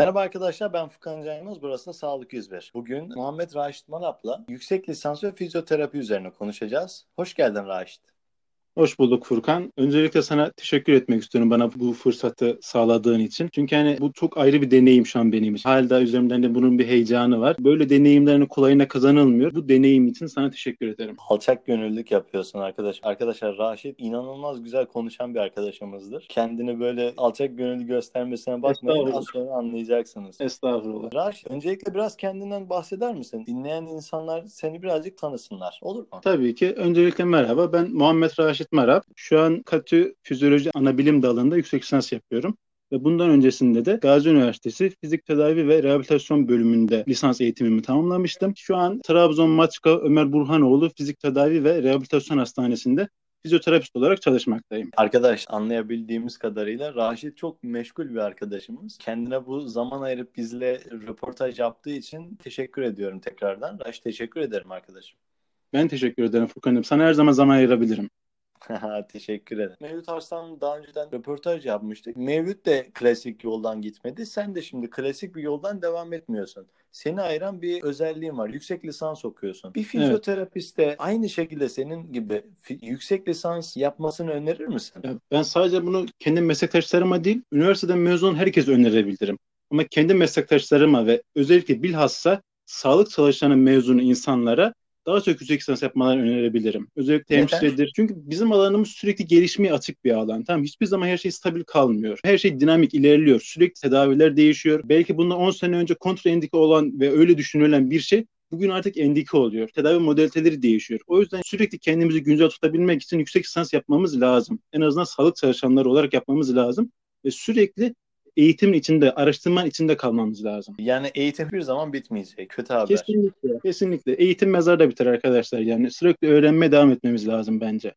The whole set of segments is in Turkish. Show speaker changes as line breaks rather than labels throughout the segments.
Merhaba arkadaşlar ben Furkan Caymaz. Burası da Sağlık 101. Bugün Muhammed Raşit Malap'la yüksek lisans ve fizyoterapi üzerine konuşacağız. Hoş geldin Raşit.
Hoş bulduk Furkan. Öncelikle sana teşekkür etmek istiyorum bana bu fırsatı sağladığın için. Çünkü hani bu çok ayrı bir deneyim şu an benim için. Hala üzerimden de bunun bir heyecanı var. Böyle deneyimlerini kolayına kazanılmıyor. Bu deneyim için sana teşekkür ederim.
Alçak gönüllülük yapıyorsun arkadaş. Arkadaşlar Raşit inanılmaz güzel konuşan bir arkadaşımızdır. Kendini böyle alçak gönüllü göstermesine bakmayın. Az sonra anlayacaksınız.
Estağfurullah.
Raşit öncelikle biraz kendinden bahseder misin? Dinleyen insanlar seni birazcık tanısınlar. Olur mu?
Tabii ki. Öncelikle merhaba. Ben Muhammed Raşit Marap. Şu an Katü Fizyoloji Anabilim dalında yüksek lisans yapıyorum. Ve bundan öncesinde de Gazi Üniversitesi Fizik Tedavi ve Rehabilitasyon bölümünde lisans eğitimimi tamamlamıştım. Şu an Trabzon Maçka Ömer Burhanoğlu Fizik Tedavi ve Rehabilitasyon Hastanesi'nde fizyoterapist olarak çalışmaktayım.
Arkadaş anlayabildiğimiz kadarıyla Raşit çok meşgul bir arkadaşımız. Kendine bu zaman ayırıp bizle röportaj yaptığı için teşekkür ediyorum tekrardan. Raşit teşekkür ederim arkadaşım.
Ben teşekkür ederim Furkan'ım. Sana her zaman zaman ayırabilirim.
Teşekkür ederim. Mevlüt Arslan daha önceden röportaj yapmıştık. Mevlüt de klasik yoldan gitmedi. Sen de şimdi klasik bir yoldan devam etmiyorsun. Seni ayıran bir özelliğin var. Yüksek lisans okuyorsun. Bir fizyoterapiste evet. aynı şekilde senin gibi yüksek lisans yapmasını önerir misin?
Ben sadece bunu kendi meslektaşlarıma değil, üniversiteden mezun herkese önerebilirim. Ama kendi meslektaşlarıma ve özellikle bilhassa sağlık çalışanı mezunu insanlara daha çok yüksek lisans yapmalarını önerebilirim. Özellikle hemşiredir. Çünkü bizim alanımız sürekli gelişmeye açık bir alan. Tamam hiçbir zaman her şey stabil kalmıyor. Her şey dinamik ilerliyor. Sürekli tedaviler değişiyor. Belki bundan 10 sene önce kontraindike olan ve öyle düşünülen bir şey bugün artık endike oluyor. Tedavi modaliteleri değişiyor. O yüzden sürekli kendimizi güncel tutabilmek için yüksek lisans yapmamız lazım. En azından sağlık çalışanları olarak yapmamız lazım. Ve sürekli eğitimin içinde, araştırmanın içinde kalmamız lazım.
Yani eğitim bir zaman bitmeyecek. Kötü haber.
Kesinlikle. Kesinlikle. Eğitim mezarda biter arkadaşlar. Yani sürekli öğrenmeye devam etmemiz lazım bence.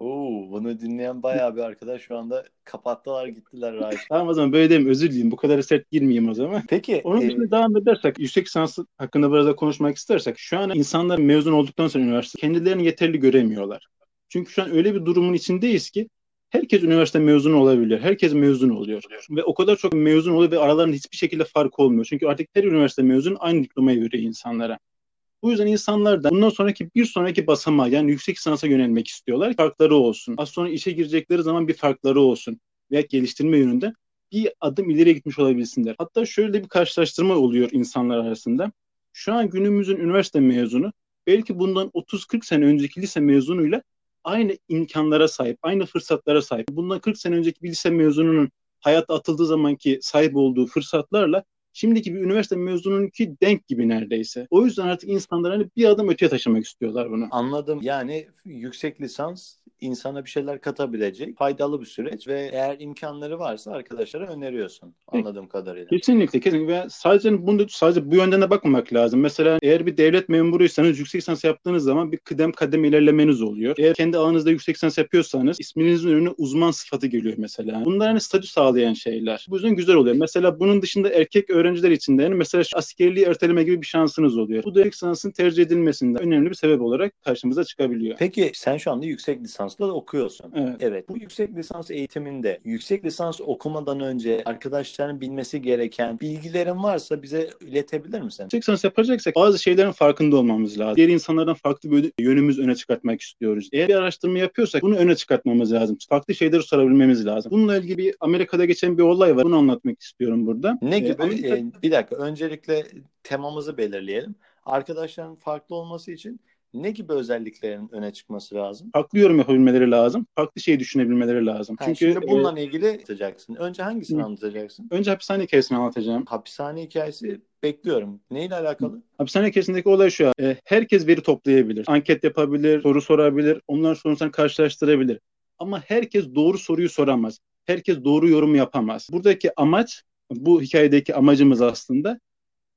Oo, bunu dinleyen bayağı bir arkadaş şu anda kapattılar gittiler Raşit.
tamam o zaman böyle diyeyim özür dileyim. Bu kadar sert girmeyeyim o zaman.
Peki.
Onun dışında e... devam edersek yüksek lisans hakkında biraz da konuşmak istersek şu an insanlar mezun olduktan sonra üniversite kendilerini yeterli göremiyorlar. Çünkü şu an öyle bir durumun içindeyiz ki herkes üniversite mezunu olabiliyor. Herkes mezun oluyor. Ve o kadar çok mezun oluyor ve aralarında hiçbir şekilde fark olmuyor. Çünkü artık her üniversite mezunu aynı diplomayı veriyor insanlara. Bu yüzden insanlar da bundan sonraki bir sonraki basamağa yani yüksek lisansa yönelmek istiyorlar. Farkları olsun. Az sonra işe girecekleri zaman bir farkları olsun. Veya geliştirme yönünde bir adım ileriye gitmiş olabilsinler. Hatta şöyle bir karşılaştırma oluyor insanlar arasında. Şu an günümüzün üniversite mezunu belki bundan 30-40 sene önceki lise mezunuyla aynı imkanlara sahip, aynı fırsatlara sahip. Bundan 40 sene önceki bir lise mezununun hayata atıldığı zamanki sahip olduğu fırsatlarla şimdiki bir üniversite mezunununki denk gibi neredeyse. O yüzden artık insanlar hani bir adım öteye taşımak istiyorlar bunu.
Anladım. Yani yüksek lisans insana bir şeyler katabilecek faydalı bir süreç ve eğer imkanları varsa arkadaşlara öneriyorsun anladığım kadarıyla.
Kesinlikle kesinlikle ve sadece bunu sadece bu yönden de bakmamak lazım. Mesela eğer bir devlet memuruysanız yüksek lisans yaptığınız zaman bir kıdem kadem ilerlemeniz oluyor. Eğer kendi alanınızda yüksek lisans yapıyorsanız isminizin önüne uzman sıfatı geliyor mesela. Bunlar hani statü sağlayan şeyler. Bu yüzden güzel oluyor. Mesela bunun dışında erkek öğrenciler için de yani mesela askerliği erteleme gibi bir şansınız oluyor. Bu da yüksek lisansın tercih edilmesinde önemli bir sebep olarak karşımıza çıkabiliyor.
Peki sen şu anda yüksek lisansla da okuyorsun.
Evet.
evet. Bu yüksek lisans eğitiminde yüksek lisans okumadan önce arkadaşların bilmesi gereken bilgilerin varsa bize iletebilir misin?
Yüksek lisans yapacaksak bazı şeylerin farkında olmamız lazım. Diğer insanlardan farklı bir yönümüz öne çıkartmak istiyoruz. Eğer bir araştırma yapıyorsak bunu öne çıkartmamız lazım. Farklı şeyleri sorabilmemiz lazım. Bununla ilgili bir Amerika'da geçen bir olay var. Bunu anlatmak istiyorum burada.
Ne gibi? Ee, Amerika... ee, bir dakika. Öncelikle temamızı belirleyelim. Arkadaşların farklı olması için ne gibi özelliklerin öne çıkması lazım?
Farklı yorum yapabilmeleri lazım. Farklı şey düşünebilmeleri lazım.
Ha, Çünkü şimdi bununla e, ilgili anlatacaksın. Önce hangisini hı. anlatacaksın?
Önce hapishane hikayesini anlatacağım.
Hapishane hikayesi bekliyorum. Neyle alakalı?
Hapishane hikayesindeki olay şu. E, herkes veri toplayabilir. Anket yapabilir, soru sorabilir. Onların sonuçlarını karşılaştırabilir. Ama herkes doğru soruyu soramaz. Herkes doğru yorum yapamaz. Buradaki amaç, bu hikayedeki amacımız aslında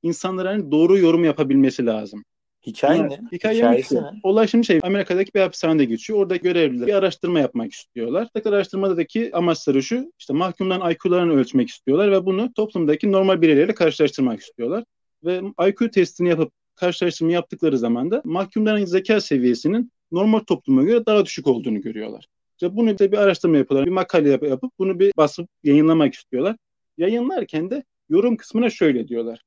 insanların doğru yorum yapabilmesi lazım.
Hikaye ne?
Hikaye Hikayesi ne? Olay şimdi şey Amerika'daki bir hapishanede geçiyor. Orada görevliler bir araştırma yapmak istiyorlar. Tekrar araştırmadaki amaçları şu. işte mahkumların IQ'larını ölçmek istiyorlar ve bunu toplumdaki normal bireylerle karşılaştırmak istiyorlar. Ve IQ testini yapıp karşılaştırma yaptıkları zaman da mahkumların zeka seviyesinin normal topluma göre daha düşük olduğunu görüyorlar. İşte bunu bir araştırma yapıyorlar. Bir makale yapıp bunu bir basıp yayınlamak istiyorlar. Yayınlarken de yorum kısmına şöyle diyorlar.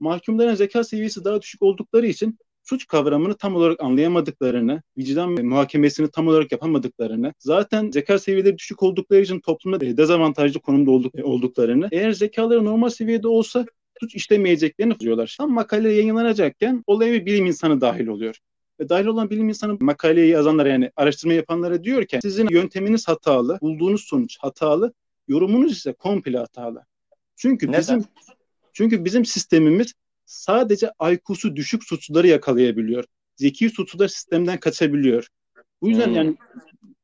Mahkumların zeka seviyesi daha düşük oldukları için suç kavramını tam olarak anlayamadıklarını, vicdan muhakemesini tam olarak yapamadıklarını, zaten zeka seviyeleri düşük oldukları için toplumda dezavantajlı konumda olduk, olduklarını, eğer zekaları normal seviyede olsa suç işlemeyeceklerini diyorlar. Tam makale yayınlanacakken olaya bir bilim insanı dahil oluyor. Ve dahil olan bilim insanı makaleyi yazanlara yani araştırma yapanlara diyor ki sizin yönteminiz hatalı, bulduğunuz sonuç hatalı, yorumunuz ise komple hatalı. Çünkü Neden? bizim çünkü bizim sistemimiz sadece IQ'su düşük suçluları yakalayabiliyor. Zeki suçlular sistemden kaçabiliyor. Bu yüzden hmm. yani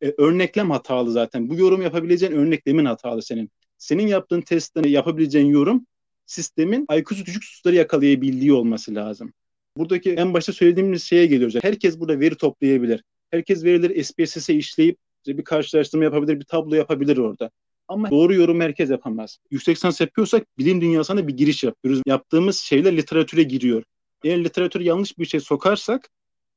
e, örneklem hatalı zaten. Bu yorum yapabileceğin örneklemin hatalı senin. Senin yaptığın testte yapabileceğin yorum sistemin IQ'su düşük suçluları yakalayabildiği olması lazım. Buradaki en başta söylediğimiz şeye geliyoruz. Herkes burada veri toplayabilir. Herkes verileri SPSS'e işleyip bir karşılaştırma yapabilir, bir tablo yapabilir orada. Ama doğru yorum herkes yapamaz. Yüksek lisans yapıyorsak bilim dünyasına bir giriş yapıyoruz. Yaptığımız şeyler literatüre giriyor. Eğer literatüre yanlış bir şey sokarsak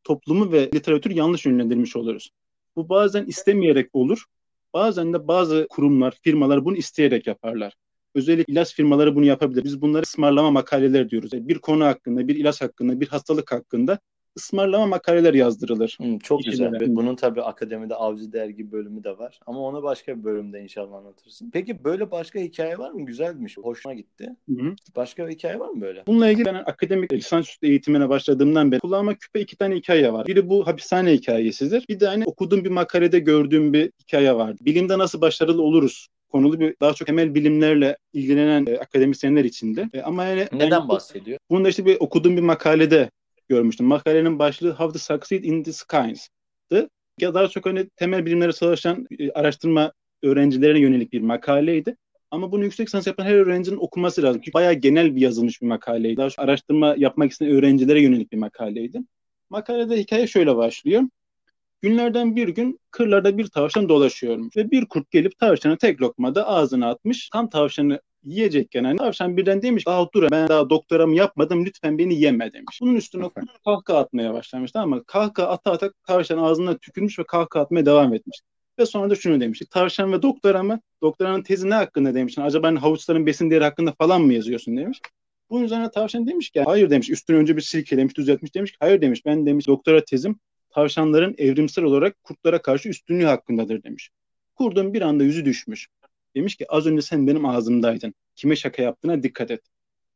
toplumu ve literatürü yanlış yönlendirmiş oluruz. Bu bazen istemeyerek olur. Bazen de bazı kurumlar, firmalar bunu isteyerek yaparlar. Özellikle ilaç firmaları bunu yapabilir. Biz bunları ısmarlama makaleler diyoruz. Bir konu hakkında, bir ilaç hakkında, bir hastalık hakkında ısmarlama makaleler yazdırılır.
Hmm, çok güzel. Ve bunun tabii akademide Avcı Dergi bölümü de var. Ama onu başka bir bölümde inşallah anlatırsın. Peki böyle başka hikaye var mı? Güzelmiş. Hoşuma gitti. Hı-hı. Başka bir hikaye var mı böyle?
Bununla ilgili ben akademik lisansüstü eğitimine başladığımdan beri kulağıma küpe iki tane hikaye var. Biri bu hapishane hikayesidir. Bir de hani okuduğum bir makalede gördüğüm bir hikaye vardı. Bilimde nasıl başarılı oluruz konulu bir daha çok temel bilimlerle ilgilenen e, akademisyenler içinde. E, ama yani
neden yani, bahsediyor?
Bunu da işte bir okuduğum bir makalede görmüştüm. Makalenin başlığı How to Succeed in the Skies'tı. Ya daha çok hani temel bilimlere çalışan e, araştırma öğrencilerine yönelik bir makaleydi. Ama bunu yüksek lisans yapan her öğrencinin okuması lazım. Çünkü bayağı genel bir yazılmış bir makaleydi. Daha çok araştırma yapmak isteyen öğrencilere yönelik bir makaleydi. Makalede hikaye şöyle başlıyor. Günlerden bir gün kırlarda bir tavşan dolaşıyormuş ve bir kurt gelip tavşanı tek lokmada ağzına atmış. Tam tavşanı yiyecekken hani tavşan birden demiş daha dur ben daha doktoramı yapmadım lütfen beni yeme demiş. Bunun üstüne kahkaha atmaya başlamış mı? Kahkaha ata ata tavşan ağzına tükürmüş ve kahkaha atmaya devam etmiş. Ve sonra da şunu demişti. Tavşan ve doktora mı? Doktoranın tezi ne hakkında demiştin. Acaba hani havuçların besin değeri hakkında falan mı yazıyorsun demiş. Bunun üzerine tavşan demiş ki hayır demiş. Üstünü önce bir silkelemiş düzeltmiş demiş ki hayır demiş. Ben demiş doktora tezim tavşanların evrimsel olarak kurtlara karşı üstünlüğü hakkındadır demiş. Kurdun bir anda yüzü düşmüş. Demiş ki az önce sen benim ağzımdaydın. Kime şaka yaptığına dikkat et.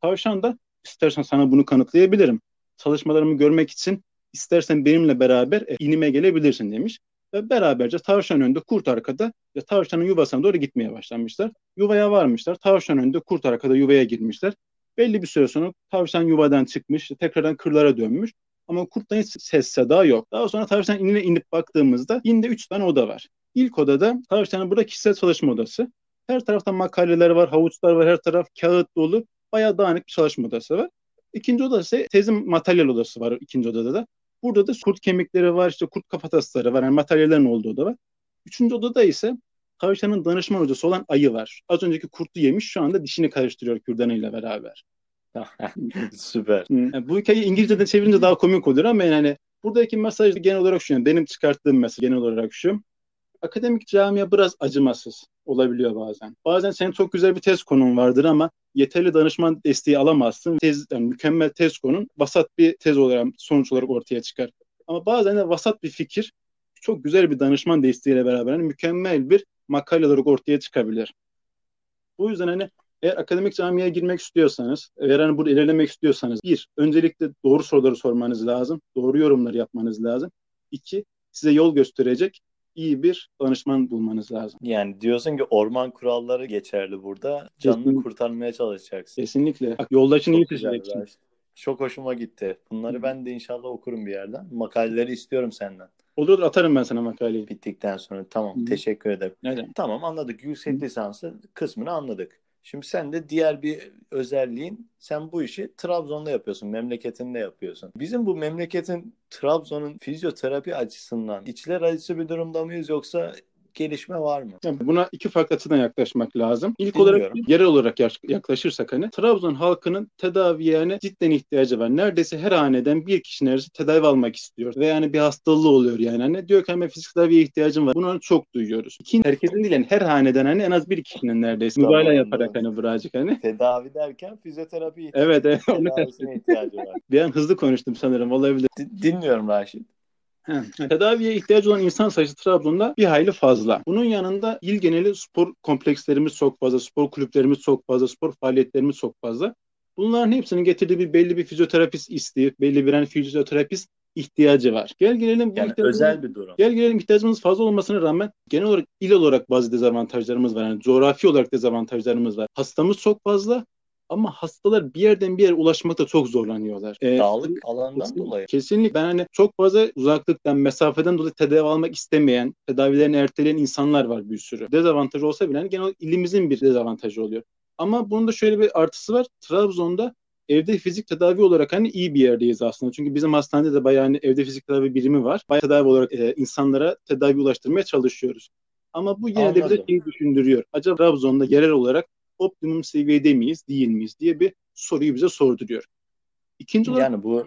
Tavşan da istersen sana bunu kanıtlayabilirim. Çalışmalarımı görmek için istersen benimle beraber e, inime gelebilirsin demiş. Ve beraberce tavşan önde kurt arkada ve tavşanın yuvasına doğru gitmeye başlamışlar. Yuvaya varmışlar. Tavşan önde kurt arkada yuvaya girmişler. Belli bir süre sonra tavşan yuvadan çıkmış. Tekrardan kırlara dönmüş. Ama kurttan hiç ses seda yok. Daha sonra tavşan inine inip baktığımızda inde üç tane oda var. İlk odada tavşanın burada kişisel çalışma odası. Her tarafta makaleler var, havuçlar var, her taraf kağıt dolu. Bayağı dağınık bir çalışma odası var. İkinci oda ise tezim materyal odası var ikinci odada da. Burada da kurt kemikleri var, işte kurt kafatasları var, yani materyallerin olduğu oda var. Üçüncü odada ise tavşanın danışman hocası olan ayı var. Az önceki kurtu yemiş şu anda dişini karıştırıyor kürdanıyla beraber.
Süper.
Yani bu hikayeyi İngilizce'de çevirince daha komik olur ama yani buradaki mesaj genel olarak şu. Yani benim çıkarttığım mesaj genel olarak şu akademik camia biraz acımasız olabiliyor bazen. Bazen senin çok güzel bir tez konun vardır ama yeterli danışman desteği alamazsın. Tez, yani mükemmel tez konun vasat bir tez olarak sonuç olarak ortaya çıkar. Ama bazen de vasat bir fikir çok güzel bir danışman desteğiyle beraber yani mükemmel bir makale olarak ortaya çıkabilir. Bu yüzden hani eğer akademik camiye girmek istiyorsanız, eğer hani burada ilerlemek istiyorsanız bir, öncelikle doğru soruları sormanız lazım. Doğru yorumları yapmanız lazım. İki, size yol gösterecek iyi bir danışman bulmanız lazım.
Yani diyorsun ki orman kuralları geçerli burada. Canını Kesinlikle. kurtarmaya çalışacaksın.
Kesinlikle. Yoldaşını iyi seçeceksin.
Çok hoşuma gitti. Bunları Hı. ben de inşallah okurum bir yerden. Makaleleri istiyorum senden.
Olur atarım ben sana makaleyi.
Bittikten sonra tamam Hı. teşekkür ederim. Neden? Tamam anladık. Yüksek lisansı kısmını anladık. Şimdi sen de diğer bir özelliğin sen bu işi Trabzon'da yapıyorsun, memleketinde yapıyorsun. Bizim bu memleketin Trabzon'un fizyoterapi açısından içler acısı bir durumda mıyız yoksa gelişme var mı?
Yani buna iki farklı açıdan yaklaşmak lazım. İlk Bilmiyorum. olarak yerel olarak yaklaşırsak hani Trabzon halkının tedaviye yani cidden ihtiyacı var. Neredeyse her haneden bir kişi neredeyse tedavi almak istiyor. Ve yani bir hastalığı oluyor yani. Hani diyor ki hani fizik tedaviye ihtiyacım var. Bunu çok duyuyoruz. İkinci herkesin değil yani her haneden hani en az bir kişinin neredeyse tamam, mübalağa yaparak hani birazcık hani.
Tedavi derken fizyoterapi
evet, evet.
tedavisine ihtiyacı var.
bir an hızlı konuştum sanırım olabilir.
D- dinliyorum Raşit.
Tedaviye ihtiyacı olan insan sayısı Trabzon'da bir hayli fazla. Bunun yanında il geneli spor komplekslerimiz çok fazla, spor kulüplerimiz çok fazla, spor faaliyetlerimiz çok fazla. Bunların hepsinin getirdiği bir belli bir fizyoterapist isteği, belli bir yani fizyoterapist ihtiyacı var. Gel gelelim
bu yani özel bir durum.
Gel gelelim ihtiyacımız fazla olmasına rağmen genel olarak il olarak bazı dezavantajlarımız var. Yani coğrafi olarak dezavantajlarımız var. Hastamız çok fazla ama hastalar bir yerden bir yere ulaşmakta çok zorlanıyorlar.
Ee, Dağlık alandan
kesinlikle,
dolayı.
Kesinlikle. Ben hani çok fazla uzaklıktan, mesafeden dolayı tedavi almak istemeyen, tedavilerini erteleyen insanlar var bir sürü. Dezavantaj olsa bile hani genel ilimizin bir dezavantajı oluyor. Ama bunun da şöyle bir artısı var. Trabzon'da evde fizik tedavi olarak hani iyi bir yerdeyiz aslında. Çünkü bizim hastanede de bayağı hani evde fizik tedavi birimi var. Bayağı tedavi olarak e, insanlara tedavi ulaştırmaya çalışıyoruz. Ama bu yine Anladım. de bize şeyi düşündürüyor. Acaba Trabzon'da yerel olarak optimum seviyede miyiz, değil miyiz diye bir soruyu bize sorduruyor.
İkinci olarak yani bu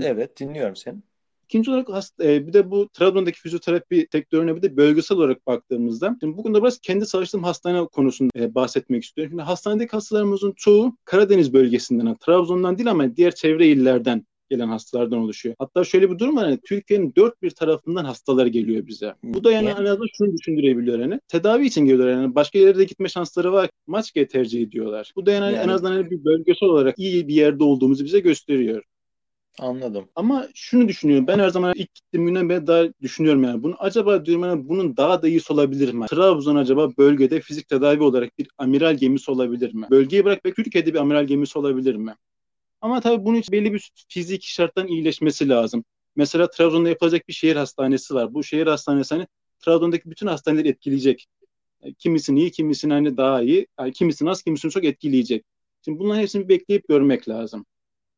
evet dinliyorum seni.
İkinci olarak hasta, e, bir de bu Trabzon'daki fizyoterapi sektörüne bir de bölgesel olarak baktığımızda şimdi bugün de biraz kendi çalıştığım hastane konusunda e, bahsetmek istiyorum. Şimdi hastanedeki hastalarımızın çoğu Karadeniz bölgesinden, Trabzon'dan değil ama diğer çevre illerden gelen hastalardan oluşuyor. Hatta şöyle bir durum var hani Türkiye'nin dört bir tarafından hastalar geliyor bize. Bu da yani en azından şunu düşündürebiliyor hani tedavi için geliyorlar yani başka yerlere gitme şansları var. Maçka'yı tercih ediyorlar. Bu da yani, yani. en azından hani bir bölgesel olarak iyi bir yerde olduğumuzu bize gösteriyor.
Anladım.
Ama şunu düşünüyorum. Ben her zaman ilk gittiğim günden beri daha düşünüyorum yani. Bunu acaba diyorum yani bunun daha da iyisi olabilir mi? Trabzon acaba bölgede fizik tedavi olarak bir amiral gemisi olabilir mi? Bölgeyi bırak belki Türkiye'de bir amiral gemisi olabilir mi? Ama tabii bunun için belli bir fiziki şarttan iyileşmesi lazım. Mesela Trabzon'da yapılacak bir şehir hastanesi var. Bu şehir hastanesi hani Trabzon'daki bütün hastaneleri etkileyecek. Yani kimisini iyi, kimisini hani daha iyi, yani kimisini az, kimisini çok etkileyecek. Şimdi bunların hepsini bekleyip görmek lazım.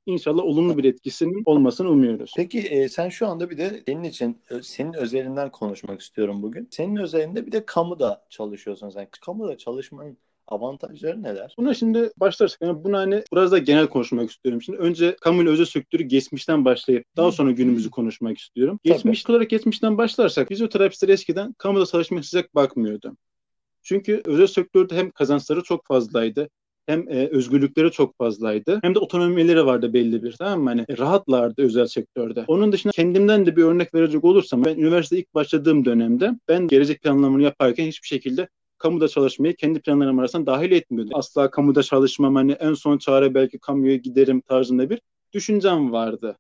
İnşallah olumlu bir etkisinin olmasını umuyoruz.
Peki e, sen şu anda bir de senin için senin özelinden konuşmak istiyorum bugün. Senin özelinde bir de kamuda çalışıyorsun sen. Kamuda çalışmanın Avantajları neler?
Buna şimdi başlarsak yani buna hani biraz da genel konuşmak istiyorum. Şimdi önce kamu ile özel sektörü geçmişten başlayıp daha sonra günümüzü konuşmak istiyorum. Tabii. Geçmiş olarak geçmişten başlarsak fizyoterapistler eskiden kamuda çalışmaya sıcak bakmıyordu. Çünkü özel sektörde hem kazançları çok fazlaydı hem e, özgürlükleri çok fazlaydı hem de otonomileri vardı belli bir tamam mı? Hani rahatlardı özel sektörde. Onun dışında kendimden de bir örnek verecek olursam ben üniversite ilk başladığım dönemde ben gelecek planlamını yaparken hiçbir şekilde kamuda çalışmayı kendi planlarım arasında dahil etmiyordum. Asla kamuda çalışmam hani en son çare belki kamuya giderim tarzında bir düşüncem vardı.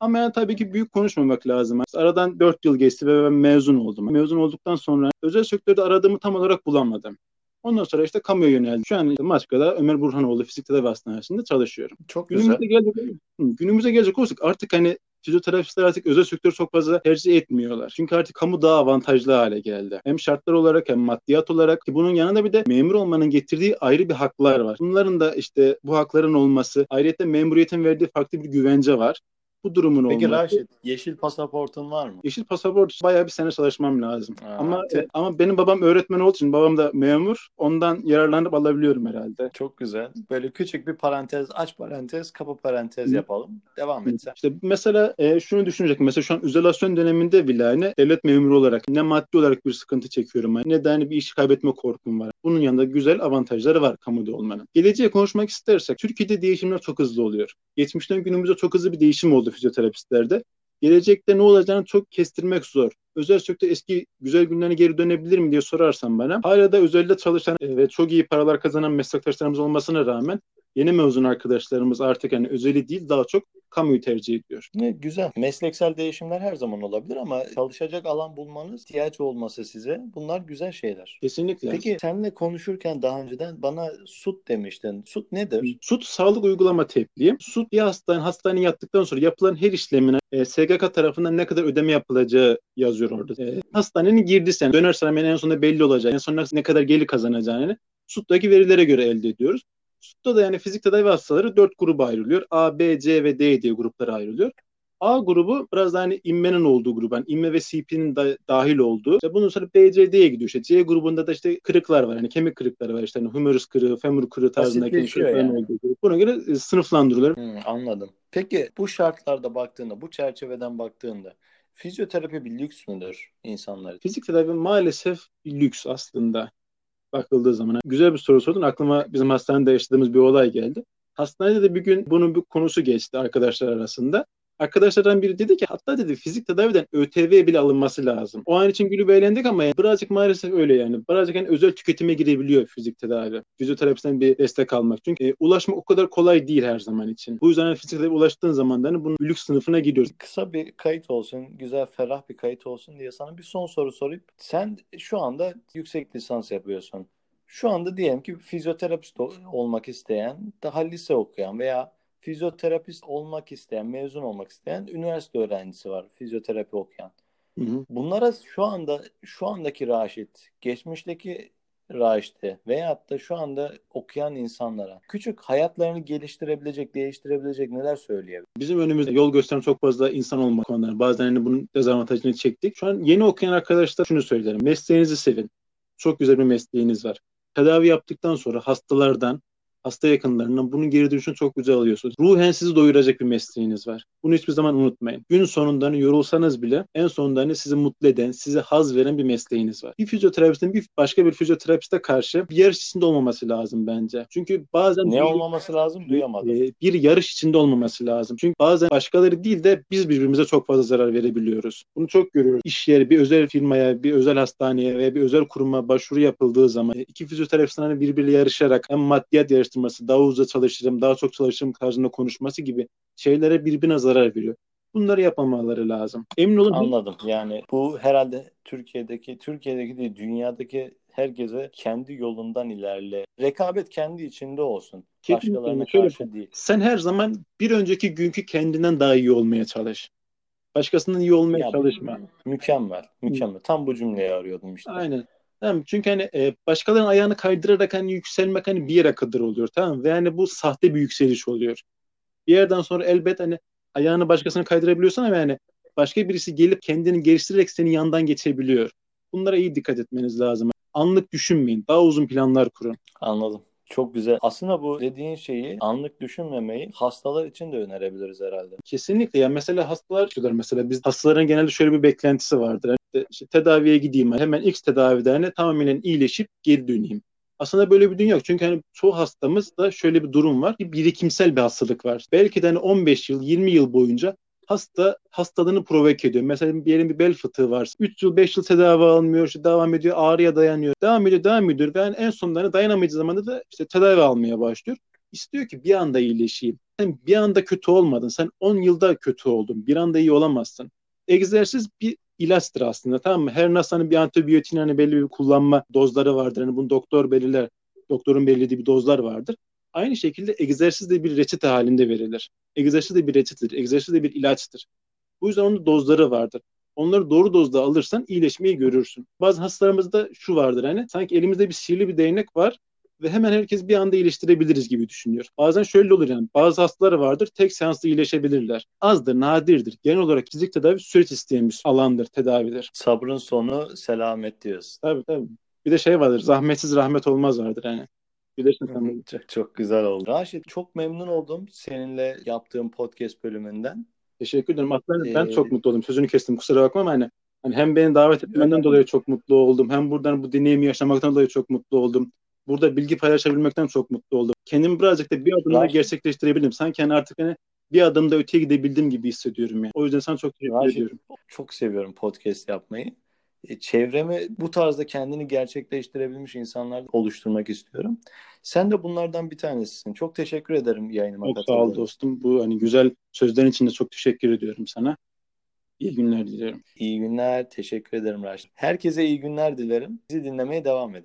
Ama yani tabii ki büyük konuşmamak lazım. Aradan 4 yıl geçti ve ben mezun oldum. Mezun olduktan sonra özel sektörde aradığımı tam olarak bulamadım. Ondan sonra işte kamuya yöneldim. Şu an Maçka'da Ömer Burhanoğlu Fizik Tedavi Hastanesi'nde çalışıyorum.
Çok güzel.
Günümüze gelecek, günümüze gelecek olursak artık hani fizyoterapistler artık özel sektörü çok fazla tercih etmiyorlar. Çünkü artık kamu daha avantajlı hale geldi. Hem şartlar olarak hem maddiyat olarak ki bunun yanında bir de memur olmanın getirdiği ayrı bir haklar var. Bunların da işte bu hakların olması, ayrıca memuriyetin verdiği farklı bir güvence var bu durumun
Peki olması. Raşit yeşil pasaportun var mı?
Yeşil pasaport bayağı bir sene çalışmam lazım. Aa, ama te... ama benim babam öğretmen olduğu için babam da memur. Ondan yararlanıp alabiliyorum herhalde.
Çok güzel. Böyle küçük bir parantez, aç parantez, kapı parantez Hı. yapalım. Devam et sen.
İşte mesela e, şunu düşünecek. Mesela şu an izolasyon döneminde bile hani devlet memuru olarak ne maddi olarak bir sıkıntı çekiyorum. Yani, ne de hani bir iş kaybetme korkum var. Bunun yanında güzel avantajları var kamuda olmanın. Geleceğe konuşmak istersek Türkiye'de değişimler çok hızlı oluyor. Geçmişten günümüze çok hızlı bir değişim oldu fizyoterapistlerde. Gelecekte ne olacağını çok kestirmek zor. Özel sektör eski güzel günlerine geri dönebilir mi diye sorarsan bana. Hala da özelde çalışan ve çok iyi paralar kazanan meslektaşlarımız olmasına rağmen yeni mezun arkadaşlarımız artık hani özeli değil daha çok kamuyu tercih ediyor.
Ne güzel. Mesleksel değişimler her zaman olabilir ama çalışacak alan bulmanız, ihtiyaç olması size bunlar güzel şeyler.
Kesinlikle.
Peki seninle konuşurken daha önceden bana SUT demiştin. SUT nedir?
SUT sağlık uygulama tebliği. SUT bir hastane hastaneye yattıktan sonra yapılan her işlemine e, SGK tarafından ne kadar ödeme yapılacağı yazıyor orada. E, hastanenin girdisi yani döner sanayi en sonunda belli olacak. En sonunda ne kadar gelir kazanacağını SUT'taki verilere göre elde ediyoruz. SUT'ta da yani fizik tedavi hastaları dört gruba ayrılıyor. A, B, C ve D diye gruplara ayrılıyor. A grubu biraz daha hani inmenin olduğu grup. Yani inme ve CP'nin da dahil olduğu. İşte bunun sonra B, C, D'ye gidiyor. İşte C grubunda da işte kırıklar var. Yani kemik kırıkları var. İşte hani humerus kırığı, femur kırığı tarzında kemik kırıkların yani. olduğu grup. Buna göre e, sınıflandırılır.
Hmm, anladım. Peki bu şartlarda baktığında, bu çerçeveden baktığında fizyoterapi bir lüks müdür insanlar
Fizik tedavi maalesef bir lüks aslında bakıldığı zaman. Güzel bir soru sordun. Aklıma bizim hastanede yaşadığımız bir olay geldi. Hastanede de bir gün bunun bir konusu geçti arkadaşlar arasında. Arkadaşlardan biri dedi ki hatta dedi fizik tedaviden ÖTV bile alınması lazım. O an için gülüp eğlendik ama yani birazcık maalesef öyle yani. Birazcık yani özel tüketime girebiliyor fizik tedavi. Fizyoterapisten bir destek almak. Çünkü e, ulaşmak o kadar kolay değil her zaman için. Bu yüzden fizik tedavi ulaştığın zaman da hani bunun lüks sınıfına gidiyoruz.
Kısa bir kayıt olsun, güzel ferah bir kayıt olsun diye sana bir son soru sorayım. Sen şu anda yüksek lisans yapıyorsun. Şu anda diyelim ki fizyoterapist olmak isteyen, daha lise okuyan veya fizyoterapist olmak isteyen, mezun olmak isteyen üniversite öğrencisi var. Fizyoterapi okuyan. Hı hı. Bunlara şu anda şu andaki Raşit, geçmişteki Raşit'e veyahut da şu anda okuyan insanlara küçük hayatlarını geliştirebilecek, değiştirebilecek neler söyleyebilir?
Bizim önümüzde yol gösteren çok fazla insan olmak konuları. Bazen hani bunun dezavantajını çektik. Şu an yeni okuyan arkadaşlar şunu söylerim. Mesleğinizi sevin. Çok güzel bir mesleğiniz var. Tedavi yaptıktan sonra hastalardan hasta yakınlarından bunun geri dönüşünü çok güzel alıyorsunuz. Ruhen sizi doyuracak bir mesleğiniz var. Bunu hiçbir zaman unutmayın. Gün sonunda hani yorulsanız bile en sonunda hani sizi mutlu eden, size haz veren bir mesleğiniz var. Bir fizyoterapistin bir başka bir fizyoterapiste karşı bir yarış içinde olmaması lazım bence. Çünkü bazen
ne bir, olmaması lazım duyamadım.
E, bir yarış içinde olmaması lazım. Çünkü bazen başkaları değil de biz birbirimize çok fazla zarar verebiliyoruz. Bunu çok görüyoruz. İş yeri, bir özel firmaya, bir özel hastaneye veya bir özel kuruma başvuru yapıldığı zaman iki fizyoterapistin hani birbiriyle yarışarak hem maddiyat yarış araştırması, daha uzun çalışırım, daha çok çalışırım tarzında konuşması gibi şeylere birbirine zarar veriyor. Bunları yapmamaları lazım. Emin olun.
Anladım. Yani bu herhalde Türkiye'deki, Türkiye'deki değil, dünyadaki herkese kendi yolundan ilerle. Rekabet kendi içinde olsun. Kesinlikle. Başkalarına Şöyle, karşı değil.
Sen her zaman bir önceki günkü kendinden daha iyi olmaya çalış. Başkasının iyi olmaya ya, çalışma.
Mükemmel. Mükemmel. Tam bu cümleyi arıyordum işte.
Aynen. Tamam Çünkü hani e, başkalarının ayağını kaydırarak hani yükselmek hani bir yere kadar oluyor tamam Ve hani bu sahte bir yükseliş oluyor. Bir yerden sonra elbet hani ayağını başkasına kaydırabiliyorsan ama yani başka birisi gelip kendini geliştirerek seni yandan geçebiliyor. Bunlara iyi dikkat etmeniz lazım. Anlık düşünmeyin. Daha uzun planlar kurun.
Anladım. Çok güzel. Aslında bu dediğin şeyi anlık düşünmemeyi hastalar için de önerebiliriz herhalde.
Kesinlikle. Ya mesela hastalar diyorlar mesela biz hastaların genelde şöyle bir beklentisi vardır. Yani işte tedaviye gideyim hemen X tedavide hani tamamen iyileşip geri döneyim. Aslında böyle bir dünya yok. Çünkü hani çoğu hastamız da şöyle bir durum var. Bir birikimsel bir hastalık var. Belki de hani 15 yıl, 20 yıl boyunca hasta hastalığını provoke ediyor. Mesela bir yerin bir bel fıtığı varsa 3 yıl 5 yıl tedavi almıyor, işte devam ediyor, ağrıya dayanıyor. Devam ediyor, devam ediyor yani en hani dayanamayacağı zamanda da işte tedavi almaya başlıyor. İstiyor ki bir anda iyileşeyim. Sen bir anda kötü olmadın. Sen 10 yılda kötü oldun. Bir anda iyi olamazsın. Egzersiz bir ilaçtır aslında tamam mı? Her nasıl hani bir antibiyotin hani belli bir kullanma dozları vardır. Hani bunu doktor belirler. Doktorun belirlediği bir dozlar vardır. Aynı şekilde egzersiz de bir reçete halinde verilir. Egzersiz de bir reçetedir. Egzersiz de bir ilaçtır. Bu yüzden onun dozları vardır. Onları doğru dozda alırsan iyileşmeyi görürsün. Bazı hastalarımızda şu vardır hani sanki elimizde bir sihirli bir değnek var ve hemen herkes bir anda iyileştirebiliriz gibi düşünüyor. Bazen şöyle olur yani bazı hastalar vardır tek seansla iyileşebilirler. Azdır, nadirdir. Genel olarak fizik tedavi süreç isteyen bir alandır, tedavidir.
Sabrın sonu selamet diyorsun.
Tabii tabii. Bir de şey vardır, zahmetsiz rahmet olmaz vardır yani.
Bilirsin sen. Çok, çok güzel oldu. Raşit çok memnun oldum seninle yaptığım podcast bölümünden.
Teşekkür ederim. Aslında ee, ben çok mutlu oldum. Sözünü kestim kusura bakma ama hani, hani hem beni davet etmenden dolayı çok mutlu oldum. Hem buradan bu deneyimi yaşamaktan dolayı çok mutlu oldum. Burada bilgi paylaşabilmekten çok mutlu oldum. Kendimi birazcık da bir adımda gerçekleştirebildim. Sanki hani artık hani bir adımda öteye gidebildim gibi hissediyorum yani. O yüzden sana çok teşekkür Raşit, ediyorum.
Çok seviyorum podcast yapmayı. E, çevremi bu tarzda kendini gerçekleştirebilmiş insanlar oluşturmak istiyorum. Sen de bunlardan bir tanesisin. Çok teşekkür ederim yayınıma
Çok sağ ol dostum. Bu hani güzel sözlerin için de çok teşekkür ediyorum sana. İyi günler diliyorum.
İyi günler. Teşekkür ederim Raşit. Herkese iyi günler dilerim. Bizi dinlemeye devam edin.